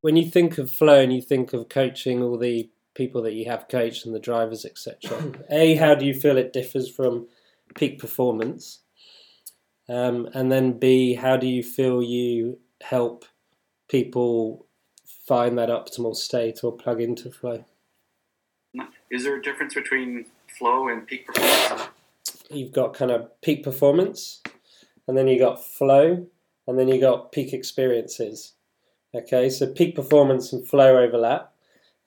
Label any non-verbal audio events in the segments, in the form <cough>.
When you think of flow and you think of coaching all the people that you have coached and the drivers, etc. <laughs> A, how do you feel it differs from peak performance? Um, and then B, how do you feel you help people find that optimal state or plug into flow? Is there a difference between flow and peak performance? You've got kind of peak performance, and then you got flow, and then you got peak experiences. Okay, so peak performance and flow overlap,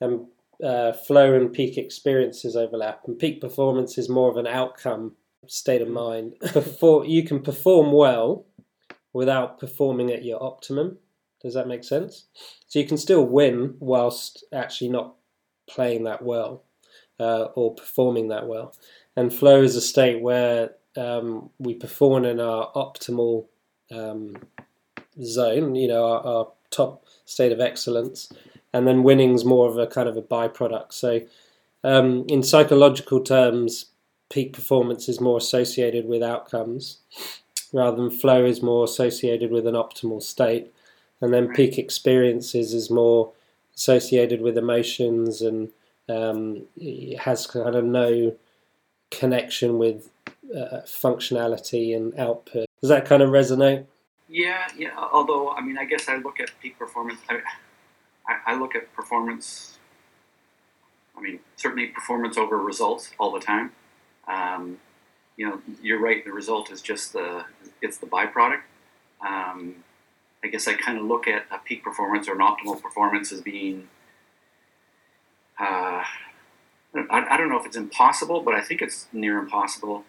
and uh, flow and peak experiences overlap, and peak performance is more of an outcome state of mind. Before you can perform well without performing at your optimum. Does that make sense? So you can still win whilst actually not playing that well uh, or performing that well. And flow is a state where um, we perform in our optimal um, zone, you know, our, our top state of excellence, and then winning's more of a kind of a byproduct. So, um, in psychological terms, peak performance is more associated with outcomes, rather than flow is more associated with an optimal state, and then peak experiences is more associated with emotions and um, has kind of no connection with uh, functionality and output. Does that kind of resonate? Yeah, yeah. Although, I mean, I guess I look at peak performance. I, I, I look at performance. I mean, certainly performance over results all the time. Um, you know, you're right. The result is just the it's the byproduct. Um, I guess I kind of look at a peak performance or an optimal performance as being. Uh, I, don't know if it's impossible, but I think it's near impossible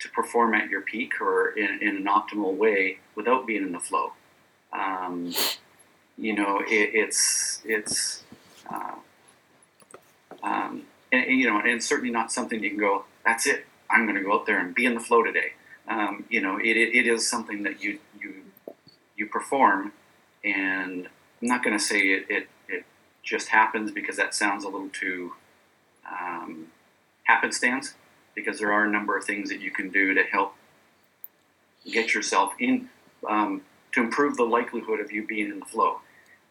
to perform at your peak or in, in an optimal way without being in the flow. Um, you know, it, it's it's uh, um, and, and, you know, and certainly not something you can go. That's it. I'm going to go out there and be in the flow today. Um, you know, it, it, it is something that you you you perform, and I'm not going to say it it just happens because that sounds a little too um, happenstance. Because there are a number of things that you can do to help get yourself in um, to improve the likelihood of you being in the flow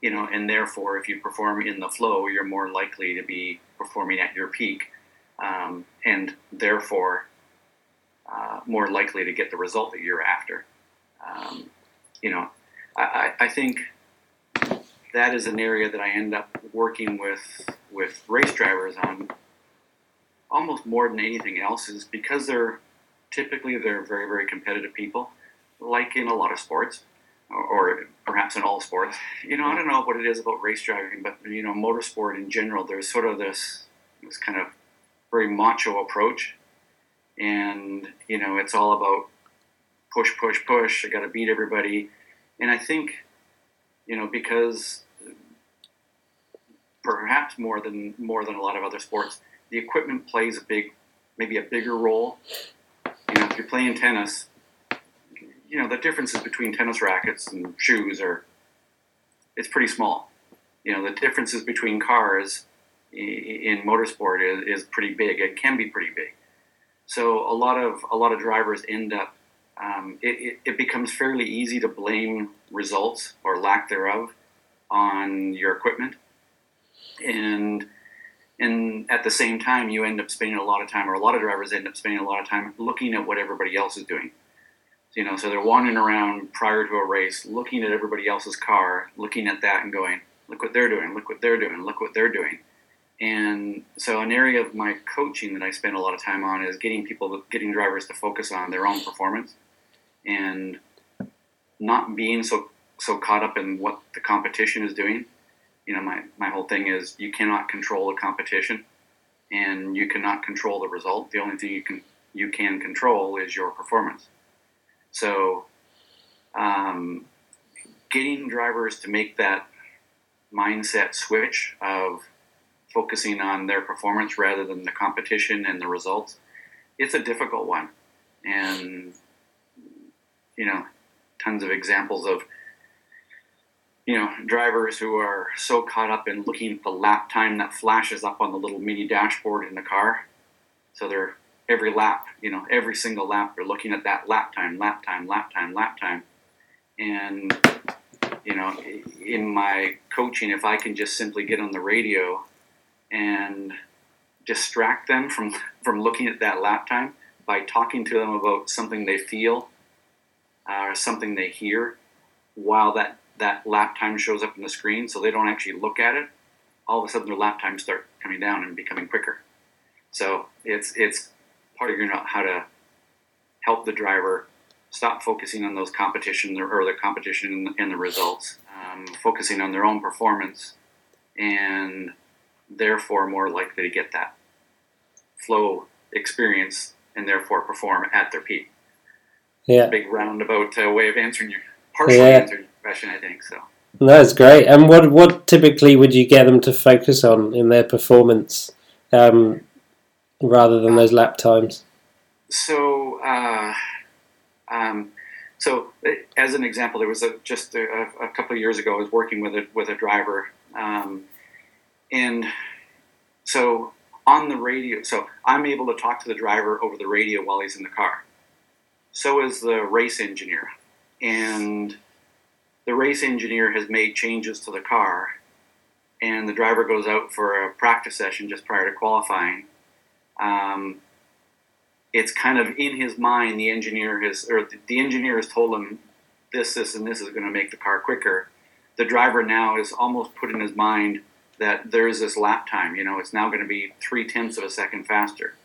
you know, and therefore, if you perform in the flow, you're more likely to be performing at your peak, um, and therefore uh, more likely to get the result that you're after. Um, you know, I, I, think that is an area that I end up working with with race drivers on almost more than anything else is because they're typically they're very very competitive people, like in a lot of sports or perhaps in all sports. You know, I don't know what it is about race driving, but you know, motorsport in general, there's sort of this this kind of very macho approach, and you know, it's all about push, push, push. I got to beat everybody, and I think, you know, because perhaps more than more than a lot of other sports, the equipment plays a big, maybe a bigger role. You know, if you're playing tennis, you know the differences between tennis rackets and shoes are it's pretty small. You know the differences between cars in motorsport is, is pretty big. It can be pretty big. So a lot of a lot of drivers end up. Um, it, it, it becomes fairly easy to blame results or lack thereof on your equipment, and and at the same time you end up spending a lot of time, or a lot of drivers end up spending a lot of time looking at what everybody else is doing you know, so they're wandering around prior to a race, looking at everybody else's car, looking at that and going, look what they're doing, look what they're doing, look what they're doing. And so, an area of my coaching that I spend a lot of time on is getting people, getting drivers to focus on their own performance and not being so so caught up in what the competition is doing. You know, my, my whole thing is you cannot control the competition and you cannot control the result. The only thing you can you can control is your performance. So, um, getting drivers to make that mindset switch of focusing on their performance rather than the competition and the results, it's a difficult one. And, you know, tons of examples of, you know, drivers who are so caught up in looking at the lap time that flashes up on the little mini dashboard in the car. So they're every lap, you know, every single lap, they're looking at that lap time, lap time, lap time, lap time. And, you know, in my coaching, if I can just simply get on the radio and distract them from, from looking at that lap time by talking to them about something they feel uh, or something they hear while that, that lap time shows up on the screen so they don't actually look at it, all of a sudden their lap times start coming down and becoming quicker. So it's, it's part of figuring out how to help the driver stop focusing on those competition or the competition and the results, um, focusing on their own performance, and therefore more likely to get that flow experience and therefore perform at their peak. Yeah, big roundabout uh, way of answering your partially yeah. answering I think so. That's great. And what what typically would you get them to focus on in their performance? Um, rather than those lap times? So, uh, um, so as an example, there was a, just a, a, couple of years ago. I was working with a with a driver, um, and so on the radio. So I'm able to talk to the driver over the radio while he's in the car. So is the race engineer, and the race engineer has made changes to the car, and the driver goes out for a practice session just prior to qualifying um, it's kind of in his mind. The engineer has, or the engineer has told him this, this, and this is going to make the car quicker. The driver now is almost put in his mind that there's this lap time. You know, it's now going to be three tenths of a second faster.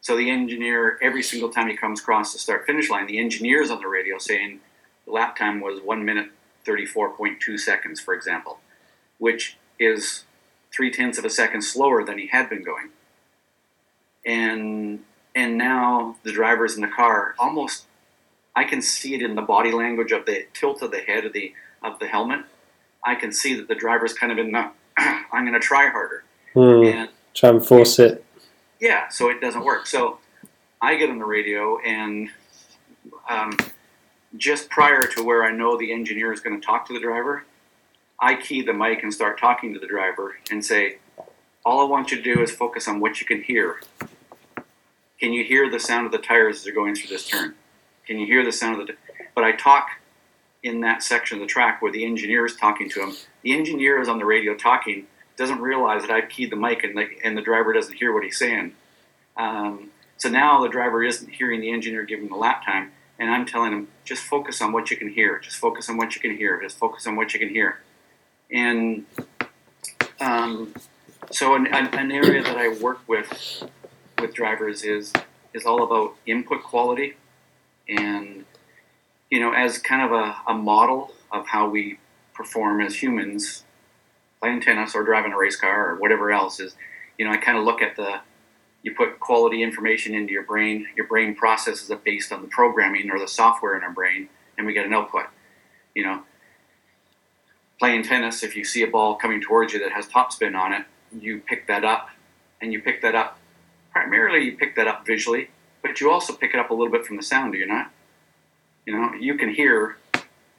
So the engineer, every single time he comes across the start finish line, the engineer is on the radio saying the lap time was one minute 34.2 seconds, for example, which is three tenths of a second slower than he had been going and and now the drivers in the car almost I can see it in the body language of the tilt of the head of the of the helmet. I can see that the driver's kind of in the <clears throat> I'm going to try harder mm, and try and force it. Yeah, so it doesn't work. So I get on the radio and um, just prior to where I know the engineer is going to talk to the driver, I key the mic and start talking to the driver and say, all I want you to do is focus on what you can hear. Can you hear the sound of the tires as they're going through this turn? Can you hear the sound of the? But I talk in that section of the track where the engineer is talking to him. The engineer is on the radio talking, doesn't realize that I've keyed the mic and the, and the driver doesn't hear what he's saying. Um, so now the driver isn't hearing the engineer him the lap time, and I'm telling him just focus on what you can hear. Just focus on what you can hear. Just focus on what you can hear. And um, so an, an area that I work with with drivers is is all about input quality and you know as kind of a, a model of how we perform as humans playing tennis or driving a race car or whatever else is you know i kind of look at the you put quality information into your brain your brain processes it based on the programming or the software in our brain and we get an output you know playing tennis if you see a ball coming towards you that has topspin on it you pick that up and you pick that up primarily you pick that up visually, but you also pick it up a little bit from the sound, do you not? You know, you can hear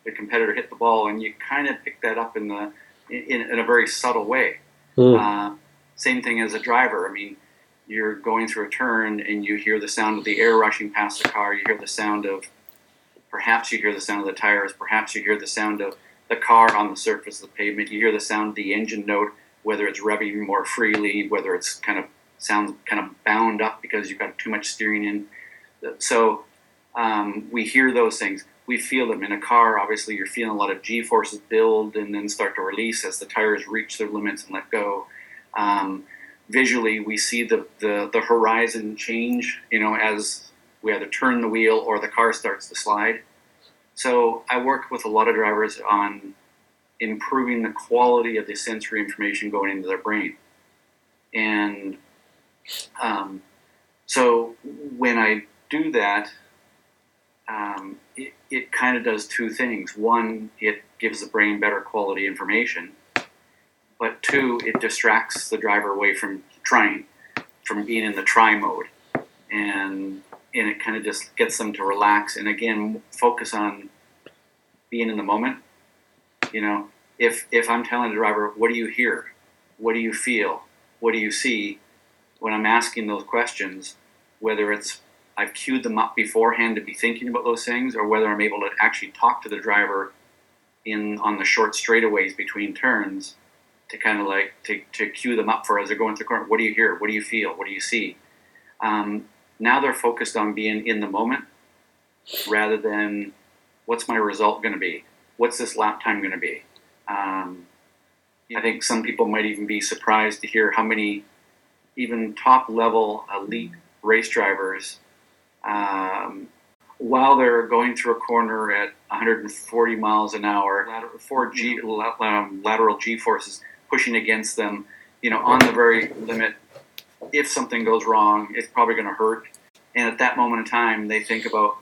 the competitor hit the ball, and you kind of pick that up in the in, in a very subtle way. Mm. Uh, same thing as a driver. I mean, you're going through a turn, and you hear the sound of the air rushing past the car. You hear the sound of, perhaps you hear the sound of the tires. Perhaps you hear the sound of the car on the surface of the pavement. You hear the sound of the engine note, whether it's revving more freely, whether it's kind of sounds kind of bound up because you've got too much steering in. So um, we hear those things. We feel them in a car. Obviously, you're feeling a lot of G forces build and then start to release as the tires reach their limits and let go. Um, visually, we see the, the, the horizon change. You know, as we either turn the wheel or the car starts to slide. So I work with a lot of drivers on improving the quality of the sensory information going into their brain. And um, so when I do that, um, it, it kind of does two things. One, it gives the brain better quality information, but two, it distracts the driver away from trying, from being in the try mode, and and it kind of just gets them to relax and again focus on being in the moment. You know, if if I'm telling the driver, what do you hear? What do you feel? What do you see? when I'm asking those questions, whether it's I've queued them up beforehand to be thinking about those things, or whether I'm able to actually talk to the driver in on the short straightaways between turns to kind of like to, to cue them up for as they're going through the corner. What do you hear? What do you feel? What do you see? Um, now they're focused on being in the moment rather than what's my result going to be? What's this lap time going to be? Um, I think some people might even be surprised to hear how many even top level elite race drivers, um, while they're going through a corner at 140 miles an hour, four G, um, lateral G forces pushing against them, you know, on the very limit. If something goes wrong, it's probably going to hurt. And at that moment in time, they think about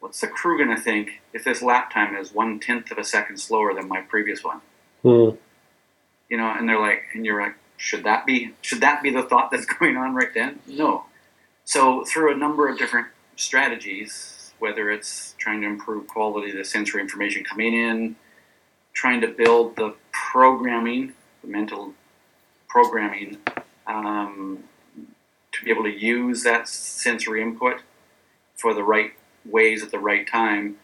what's the crew going to think if this lap time is one tenth of a second slower than my previous one? Hmm. You know, and they're like, and you're like, should that be should that be the thought that's <laughs> going on right then? No. So through a number of different strategies, whether it's trying to improve quality of the sensory information coming in, trying to build the programming, mental programming, um, to be able to use that sensory input for the right ways at the right time,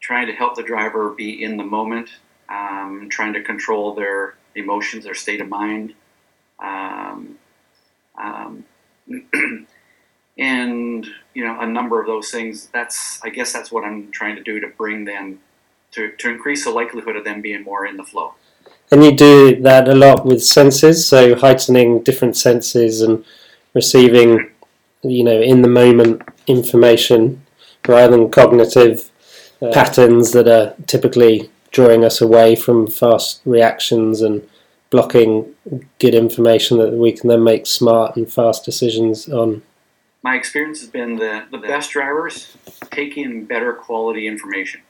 trying to help the driver be in the moment, um, trying to control their emotions, their state of mind. Um, um, <clears throat> and you know a number of those things that's i guess that's what i'm trying to do to bring them to, to increase the likelihood of them being more in the flow And you do that a lot with senses, so heightening different senses and receiving, you know, in the moment information rather than cognitive uh, patterns that are typically drawing us away from fast reactions and blocking good information that we can then make smart and fast decisions on. my experience has been that the best drivers take in better quality information.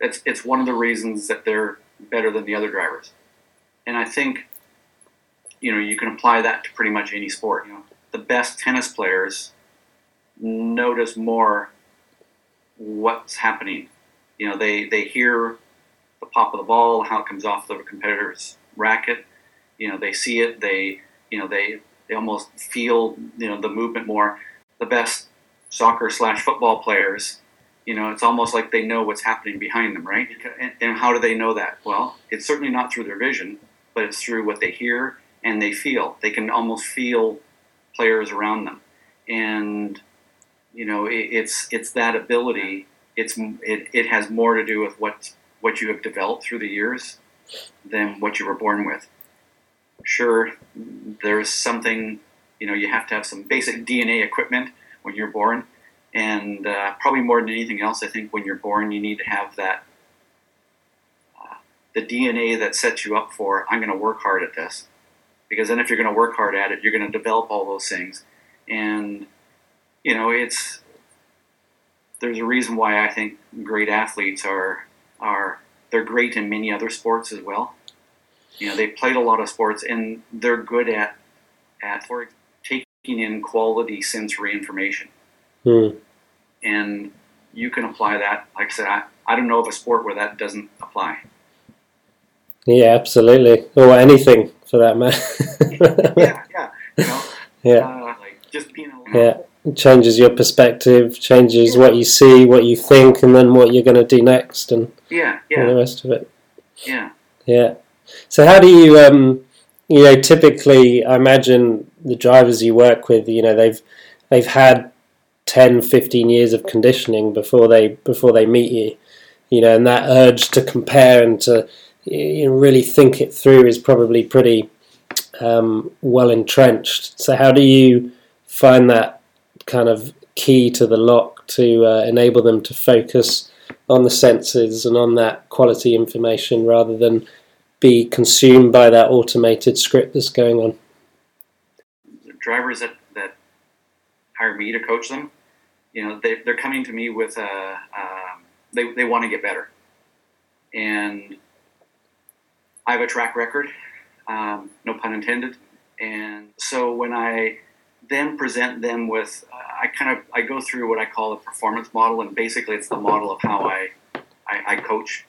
It's, it's one of the reasons that they're better than the other drivers. And I think, you know, you can apply that to pretty much any sport. You know, the best tennis players notice more what's happening. You know, they, they hear the pop of the ball, how it comes off the competitor's racket. You know, they see it, they, you know, they, they almost feel you know the movement more. The best soccer slash football players, you know, it's almost like they know what's happening behind them, right? And, and how do they know that? Well, it's certainly not through their vision, but it's through what they hear and they feel. They can almost feel players around them, and you know, it, it's it's that ability. It's it, it has more to do with what what you have developed through the years than what you were born with sure there's something you know you have to have some basic dna equipment when you're born and uh, probably more than anything else i think when you're born you need to have that uh, the dna that sets you up for i'm going to work hard at this. Because then if you're going to work hard at it you're going to develop all those things. And you know it's there's a reason why i think great athletes are are they're great in many other sports as well. You know, they played a lot of sports and they're good at at for taking in quality sensory information. Hmm. And you can apply that. Like I said, I, I don't know of a sport where that doesn't apply. Yeah, absolutely, or anything for that matter. <laughs> yeah, yeah. You know, <laughs> yeah, uh, like just being a yeah. It changes your perspective, changes what you see, what you think, and then what you're going to do next, and yeah, all the rest of it. yeah. Yeah. So how do you, um, you know, typically, I imagine the drivers you work with, you know, they've they've had 10, 15 years of conditioning before they before they meet you, you know, and that urge to compare and to you know, really think it through is probably pretty um, well entrenched. So how do you find that kind of key to the lock to uh, enable them to focus on the senses and on that quality information rather than be consumed by that automated script that's going on. drivers that hire me to coach them, you know, they, they're coming to me with a, um, they, they want to get better. And I have a track record, um, no pun intended. And so when I then present them with, uh, I kind of, I go through what I call a performance model, and basically it's the model of how I, I, I coach.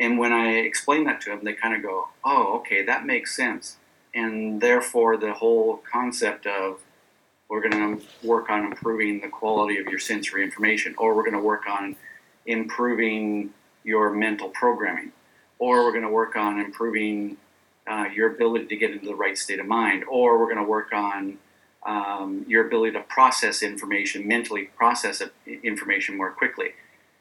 And when I explain that to them, they kind of go, oh, okay, that makes sense. And therefore, the whole concept of we're going to work on improving the quality of your sensory information, or we're going to work on improving your mental programming, or we're going to work on improving uh, your ability to get into the right state of mind, or we're going to work on um, your ability to process information, mentally process information more quickly.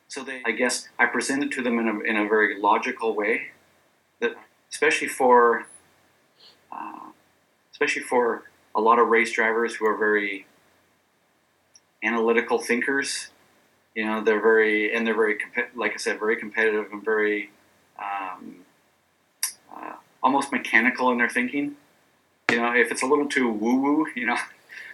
So they, I guess, I present it to them in a, in a very logical way, that especially for, uh, especially for a lot of race drivers who are very analytical thinkers. You know, they're very and they're very like I said, very competitive and very um, uh, almost mechanical in their thinking. You know, if it's a little too woo woo, <laughs> you know,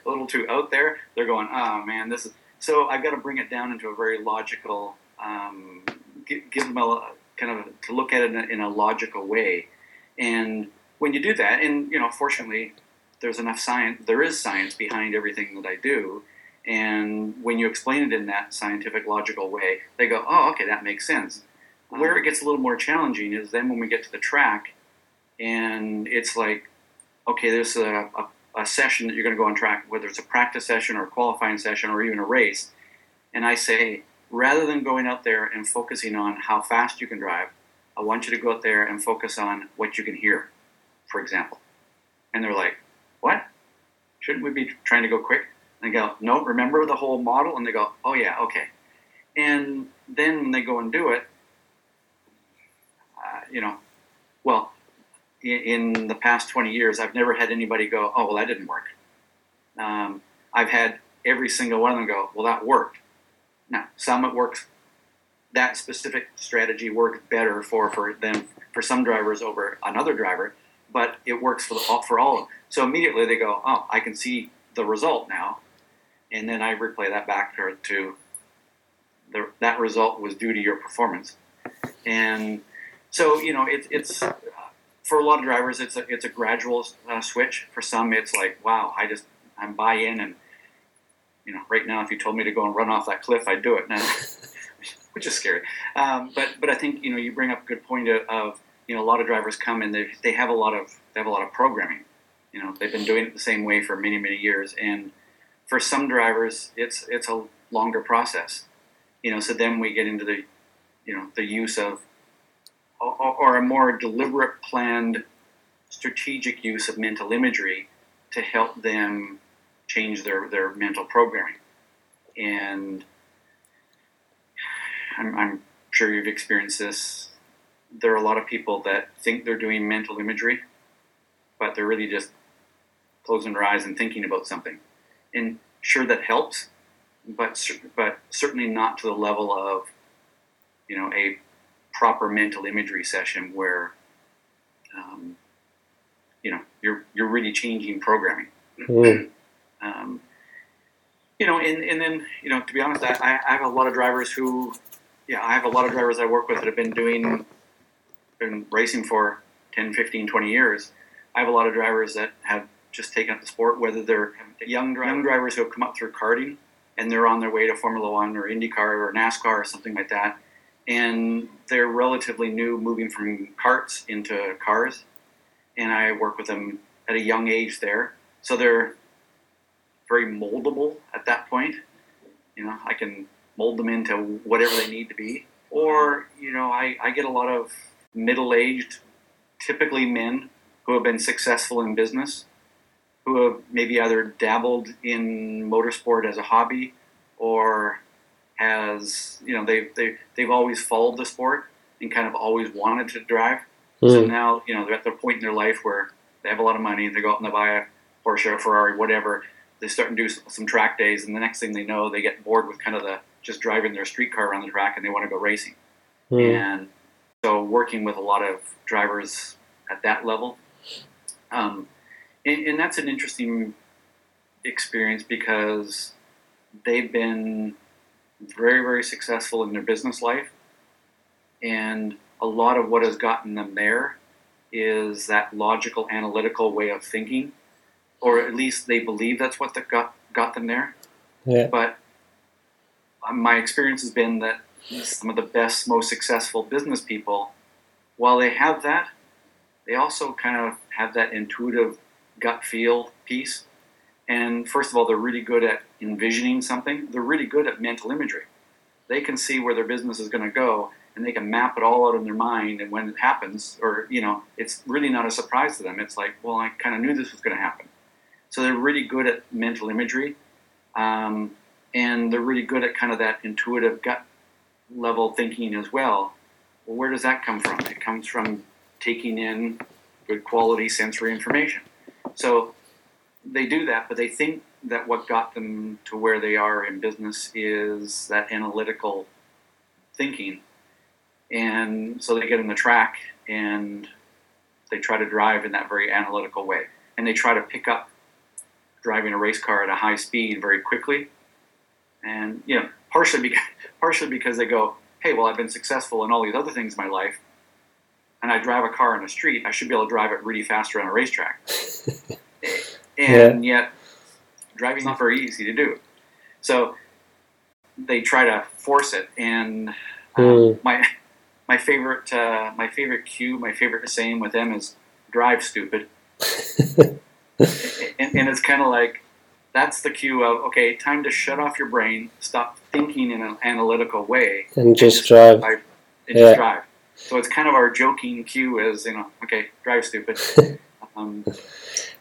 a little too out there, they're going, "Oh man, this is." So I've got to bring it down into a very logical, um, give, them a kind of to look at it in a, in a logical way, and when you do that, and you know, fortunately, there's enough science, there is science behind everything that I do. And when you explain it in that scientific, logical way, they go, oh, okay, that makes sense. Uh-huh. Where it gets a little more challenging is then when we get to the track, and it's like, okay, there's a, a, a session that you're going to go on track, whether it's a practice session or a qualifying session or even a race. And I say, rather than going out there and focusing on how fast you can drive, I want you to go out there and focus on what you can hear, for example. And they're like, what? Shouldn't we be trying to go quick? And go, no, remember the whole model? And they go, oh yeah, okay. And then when they go and do it, uh, you know, well, in, in, the past 20 years, I've never had anybody go, oh, well, that didn't work. Um, I've had every single one of them go, well, that worked. Now, some it works, that specific strategy worked better for, for them, for some drivers over another driver, but it works for, the, for all of them. So immediately they go, oh, I can see the result now. And then I replay that back to, to the, that result was due to your performance. And so, you know, it, it's for a lot of drivers, it's a, it's a gradual uh, switch. For some, it's like, wow, I just, I'm buy in. And, you know, right now, if you told me to go and run off that cliff, I'd do it. Now, <laughs> which is scary. Um, but, but I think, you know, you bring up a good point of, of you know, a lot of drivers come and they, they have a lot of, they have a lot of programming you know, they've been doing it the same way for many, many years. And for some drivers, it's it's a longer process. You know, so then we get into the, you know, the use of, or, a more deliberate, planned, strategic use of mental imagery to help them change their, their mental programming. And I'm, I'm sure you've experienced this. There are a lot of people that think they're doing mental imagery, but they're really just closing their eyes and thinking about something. And sure, that helps, but but certainly not to the level of you know a proper mental imagery session where um, you know you're you're really changing programming. Mm. Um, you know, and, and then you know to be honest, I, I have a lot of drivers who, yeah, I have a lot of drivers I work with that have been doing, been racing for 10, 15, 20 years. I have a lot of drivers that have just taken up the sport, whether they're young, young drivers who have come up through karting and they're on their way to Formula One or IndyCar or NASCAR or something like that, and they're relatively new moving from karts into cars. And I work with them at a young age there, so they're very moldable at that point. You know, I can mold them into whatever they need to be. Or, you know, I, I get a lot of middle aged, typically men who have been successful in business who have maybe either dabbled in motorsport as a hobby or has you know they've they, they've always followed the sport and kind of always wanted to drive. Mm. So now you know they're at the point in their life where they have a lot of money. and They go out and they buy a Porsche, a Ferrari, whatever. They start and do some track days, and the next thing they know, they get bored with kind of the just driving their street car around the track, and they want to go racing. Mm. And so, working with a lot of drivers at that level, um, and, and that's an interesting experience because they've been very, very successful in their business life. And a lot of what has gotten them there is that logical, analytical way of thinking, or at least they believe that's what got got them there. Yeah. But um, my experience has been that some of the best, most successful business people, while they have that, they also kind of have that intuitive gut feel piece. And first of all, they're really good at envisioning something. They're really good at mental imagery. They can see where their business is going to go and they can map it all out in their mind. And when it happens, or, you know, it's really not a surprise to them. It's like, well, I kind of knew this was going to happen. So they're really good at mental imagery. Um, and they're really good at kind of that intuitive gut level thinking as well. Well, where does that come from? It comes from taking in good quality sensory information. So they do that, but they think that what got them to where they are in business is that analytical thinking. And so they get in the track and they try to drive in that very analytical way. And they try to pick up driving a race car at a high speed very quickly. And, you know, partially because, <laughs> partially because they go, hey, well, I've been successful in all these other things in my life, and I drive a car in the street, I should be able to drive it really fast around a racetrack. <laughs> and yeah. yet, driving's not very easy to do. So they try to force it, and um, mm. my <laughs> my favorite uh, my favorite cue, my favorite saying with them is "drive stupid," and, and it's kind of like that's the cue of okay, time to shut off your brain, stop thinking in an analytical way, and just, drive. drive and yeah. just drive. So it's kind of our joking cue is you know okay, drive stupid. <laughs> um,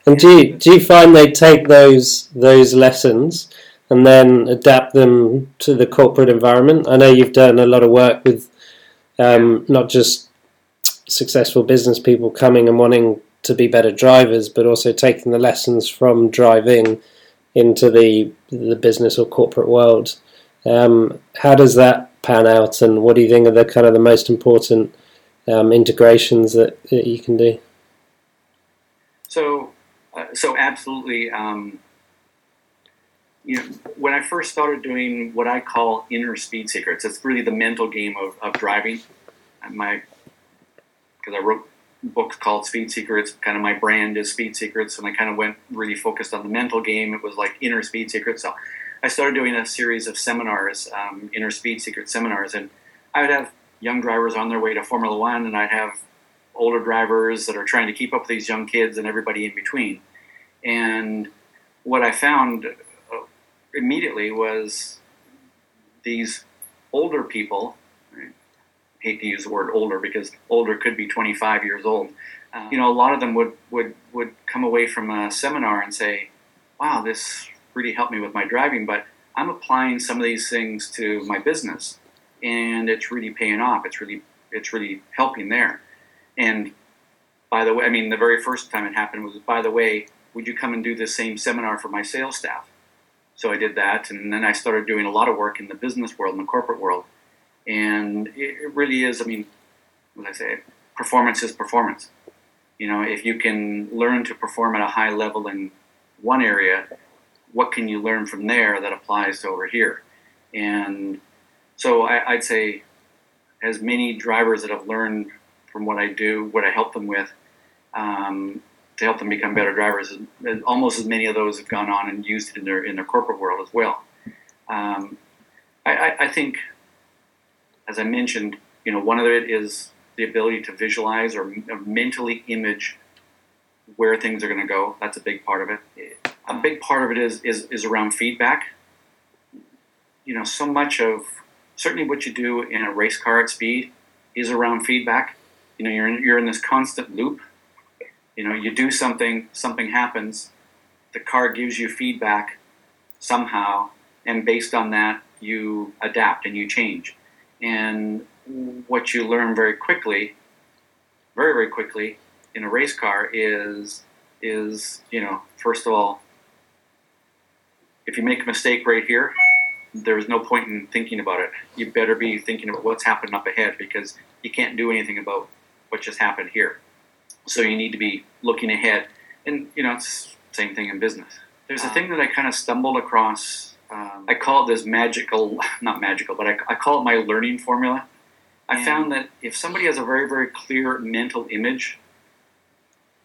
and do you, do you find they take those those lessons and then adapt them to the corporate environment? I know you've done a lot of work with um, not just successful business people coming and wanting to be better drivers, but also taking the lessons from driving into the the business or corporate world. Um, how does that pan out, and what do you think are the kind of the most important um, integrations that, that, you can do? So, uh, so absolutely. Um, you know, when I first started doing what I call inner speed secrets, it's really the mental game of, of driving. My because I wrote books called Speed Secrets. Kind of my brand is Speed Secrets, and I kind of went really focused on the mental game. It was like inner speed secrets. So I started doing a series of seminars, um, inner speed secret seminars, and I would have young drivers on their way to Formula One, and I'd have older drivers that are trying to keep up with these young kids and everybody in between. And what I found uh, immediately was these older people hate to use the word older because older could be 25 years old. Um, you know, a lot of them would, would, would come away from a seminar and say, wow, this really helped me with my driving, but I'm applying some of these things to my business and it's really paying off. It's really, it's really helping there. And by the way, I mean, the very first time it happened was, by the way, would you come and do the same seminar for my sales staff? So I did that, and then I started doing a lot of work in the business world, in the corporate world, and it really is. I mean, what I say, performance is performance. You know, if you can learn to perform at a high level in one area, what can you learn from there that applies to over here? And so I, would say, as many drivers that have learned from what I do, what I help them with, um, to help them become better drivers, almost as many of those have gone on and used it in their in their corporate world as well. Um, I, I, think as I mentioned, you know, one of it is the ability to visualize or mentally image where things are going to go. That's a big part of it. A big part of it is, is, is around feedback. You know, so much of certainly what you do in a race car at speed is around feedback. You know, you're in, you're in this constant loop. You know, you do something, something happens, the car gives you feedback somehow, and based on that, you adapt and you change. And what you learn very quickly, very very quickly, in a race car is is you know first of all, if you make a mistake right here, there's no point in thinking about it. You better be thinking about what's happening up ahead because you can't do anything about what just happened here. So you need to be looking ahead. And you know, it's the same thing in business. There's a thing that I kind of stumbled across um, I call it this magical, <laughs> not magical, but I, I call it my learning formula. I found that if somebody has a very, very clear mental image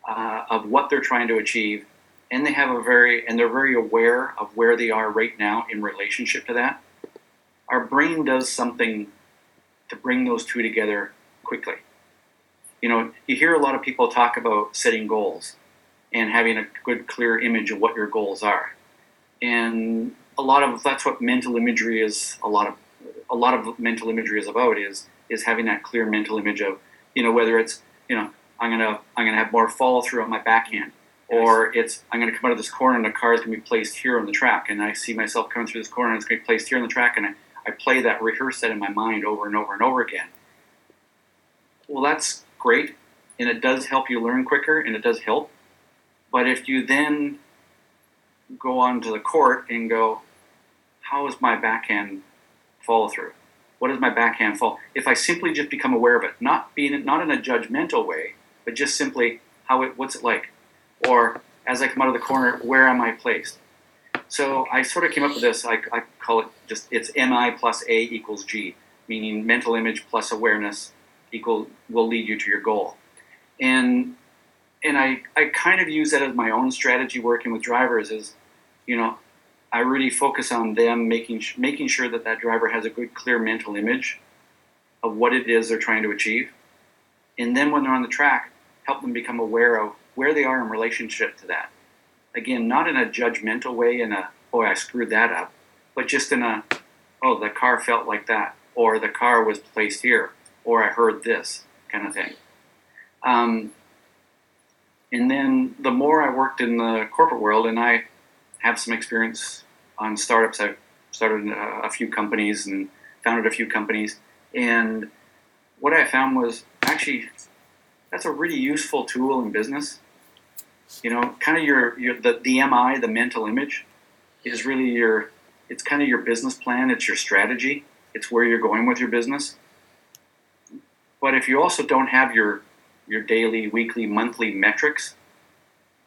uh, of what they're trying to achieve, and they have a very, and they're very aware of where they are right now in relationship to that, our brain does something to bring those two together quickly. You know, you hear a lot of people talk about setting goals, and having a good, clear image of what your goals are. And a lot of that's what mental imagery is. A lot of a lot of mental imagery is about is is having that clear mental image of you know whether it's you know I'm gonna I'm gonna have more follow through on my backhand, or it's I'm gonna come out of this corner and the car is gonna be placed here on the track, and I see myself coming through this corner and it's gonna be placed here on the track, and I, I play that rehearse that in my mind over and over and over again. Well, that's great, and it does help you learn quicker, and it does help. But if you then go on to the court and go, how is my backhand follow through? What is my backhand fall? If I simply just become aware of it, not being not in a judgmental way, but just simply how it what's it like, or as I come out of the corner, where am I placed? So I sort of came up with this. I, I call it just it's mi plus a equals g, meaning mental image plus awareness equal will lead you to your goal, and and I I kind of use that as my own strategy working with drivers is, you know, I really focus on them making making sure that that driver has a good, clear mental image of what it is they're trying to achieve, and then when they're on the track, help them become aware of where they are in relationship to that. Again, not in a judgmental way, in a oh I screwed that up, but just in a oh the car felt like that, or the car was placed here, or I heard this kind of thing. Um, and then the more I worked in the corporate world, and I have some experience on startups. I've started a, few companies and founded a few companies. And what I found was actually that's a really useful tool in business. You know, kind of your, your the, the MI, the mental image, is really your it's kind of your business plan, it's your strategy, it's where you're going with your business. But if you also don't have your your daily, weekly, monthly metrics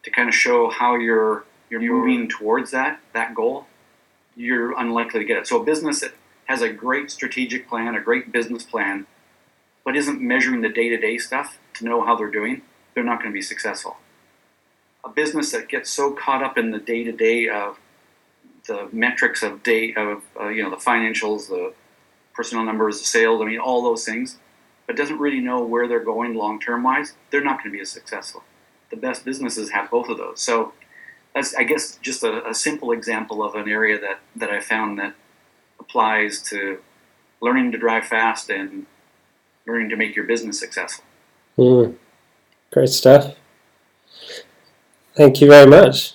to kind of show how you're you're moving towards that that goal, you're unlikely to get it. So a business that has a great strategic plan, a great business plan, but isn't measuring the day-to-day stuff to know how they're doing, they're not going to be successful. A business that gets so caught up in the day-to-day of the metrics of day of uh, you know the financials, the personnel numbers, the sales, I mean all those things, but doesn't really know where they're going long-term wise, they're not going to be as successful. The best businesses have both of those. So that's I guess just a, a, simple example of an area that that I found that applies to learning to drive fast and learning to make your business successful. Mm. Great stuff. Thank you very much.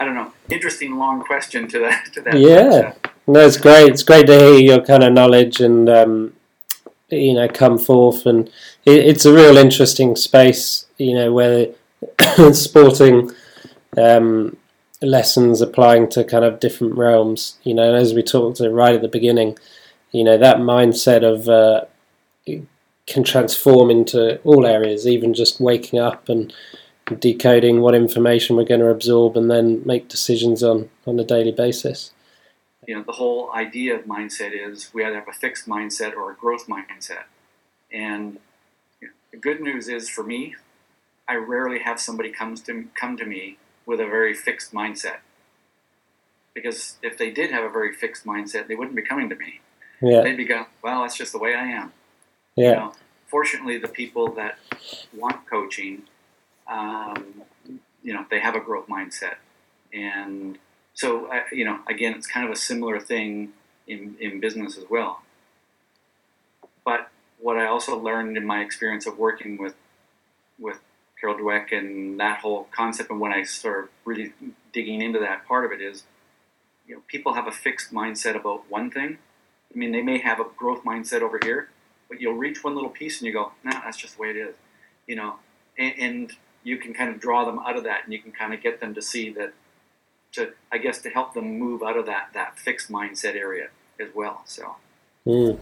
I don't know. Interesting long question to that. To that yeah. No, it's great. It's great to hear your kind of knowledge and um, you know come forth, and it, it's a real interesting space. You know where <coughs> sporting um, lessons applying to kind of different realms. You know, as we talked to right at the beginning, you know that mindset of uh, can transform into all areas, even just waking up and decoding what information we're going to absorb and then make decisions on on a daily basis. You know, the whole idea of mindset is we either have a fixed mindset or a growth mindset. And the good news is for me, I rarely have somebody comes to come to me with a very fixed mindset. Because if they did have a very fixed mindset, they wouldn't be coming to me. Yeah. They'd be going, well, that's just the way I am. Yeah. You know, fortunately, the people that want coaching, um, you know, they have a growth mindset. And so, uh, you know, again, it's kind of a similar thing in, in business as well. But what I also learned in my experience of working with with Carol Dweck and that whole concept. And when I start really digging into that part of it is, you know, people have a fixed mindset about one thing. I mean, they may have a growth mindset over here, but you'll reach one little piece and you go, nah, that's just the way it is, you know, and, and you can kind of draw them out of that and you can kind of get them to see that, to, I guess, to help them move out of that, that fixed mindset area as well. So. Mm.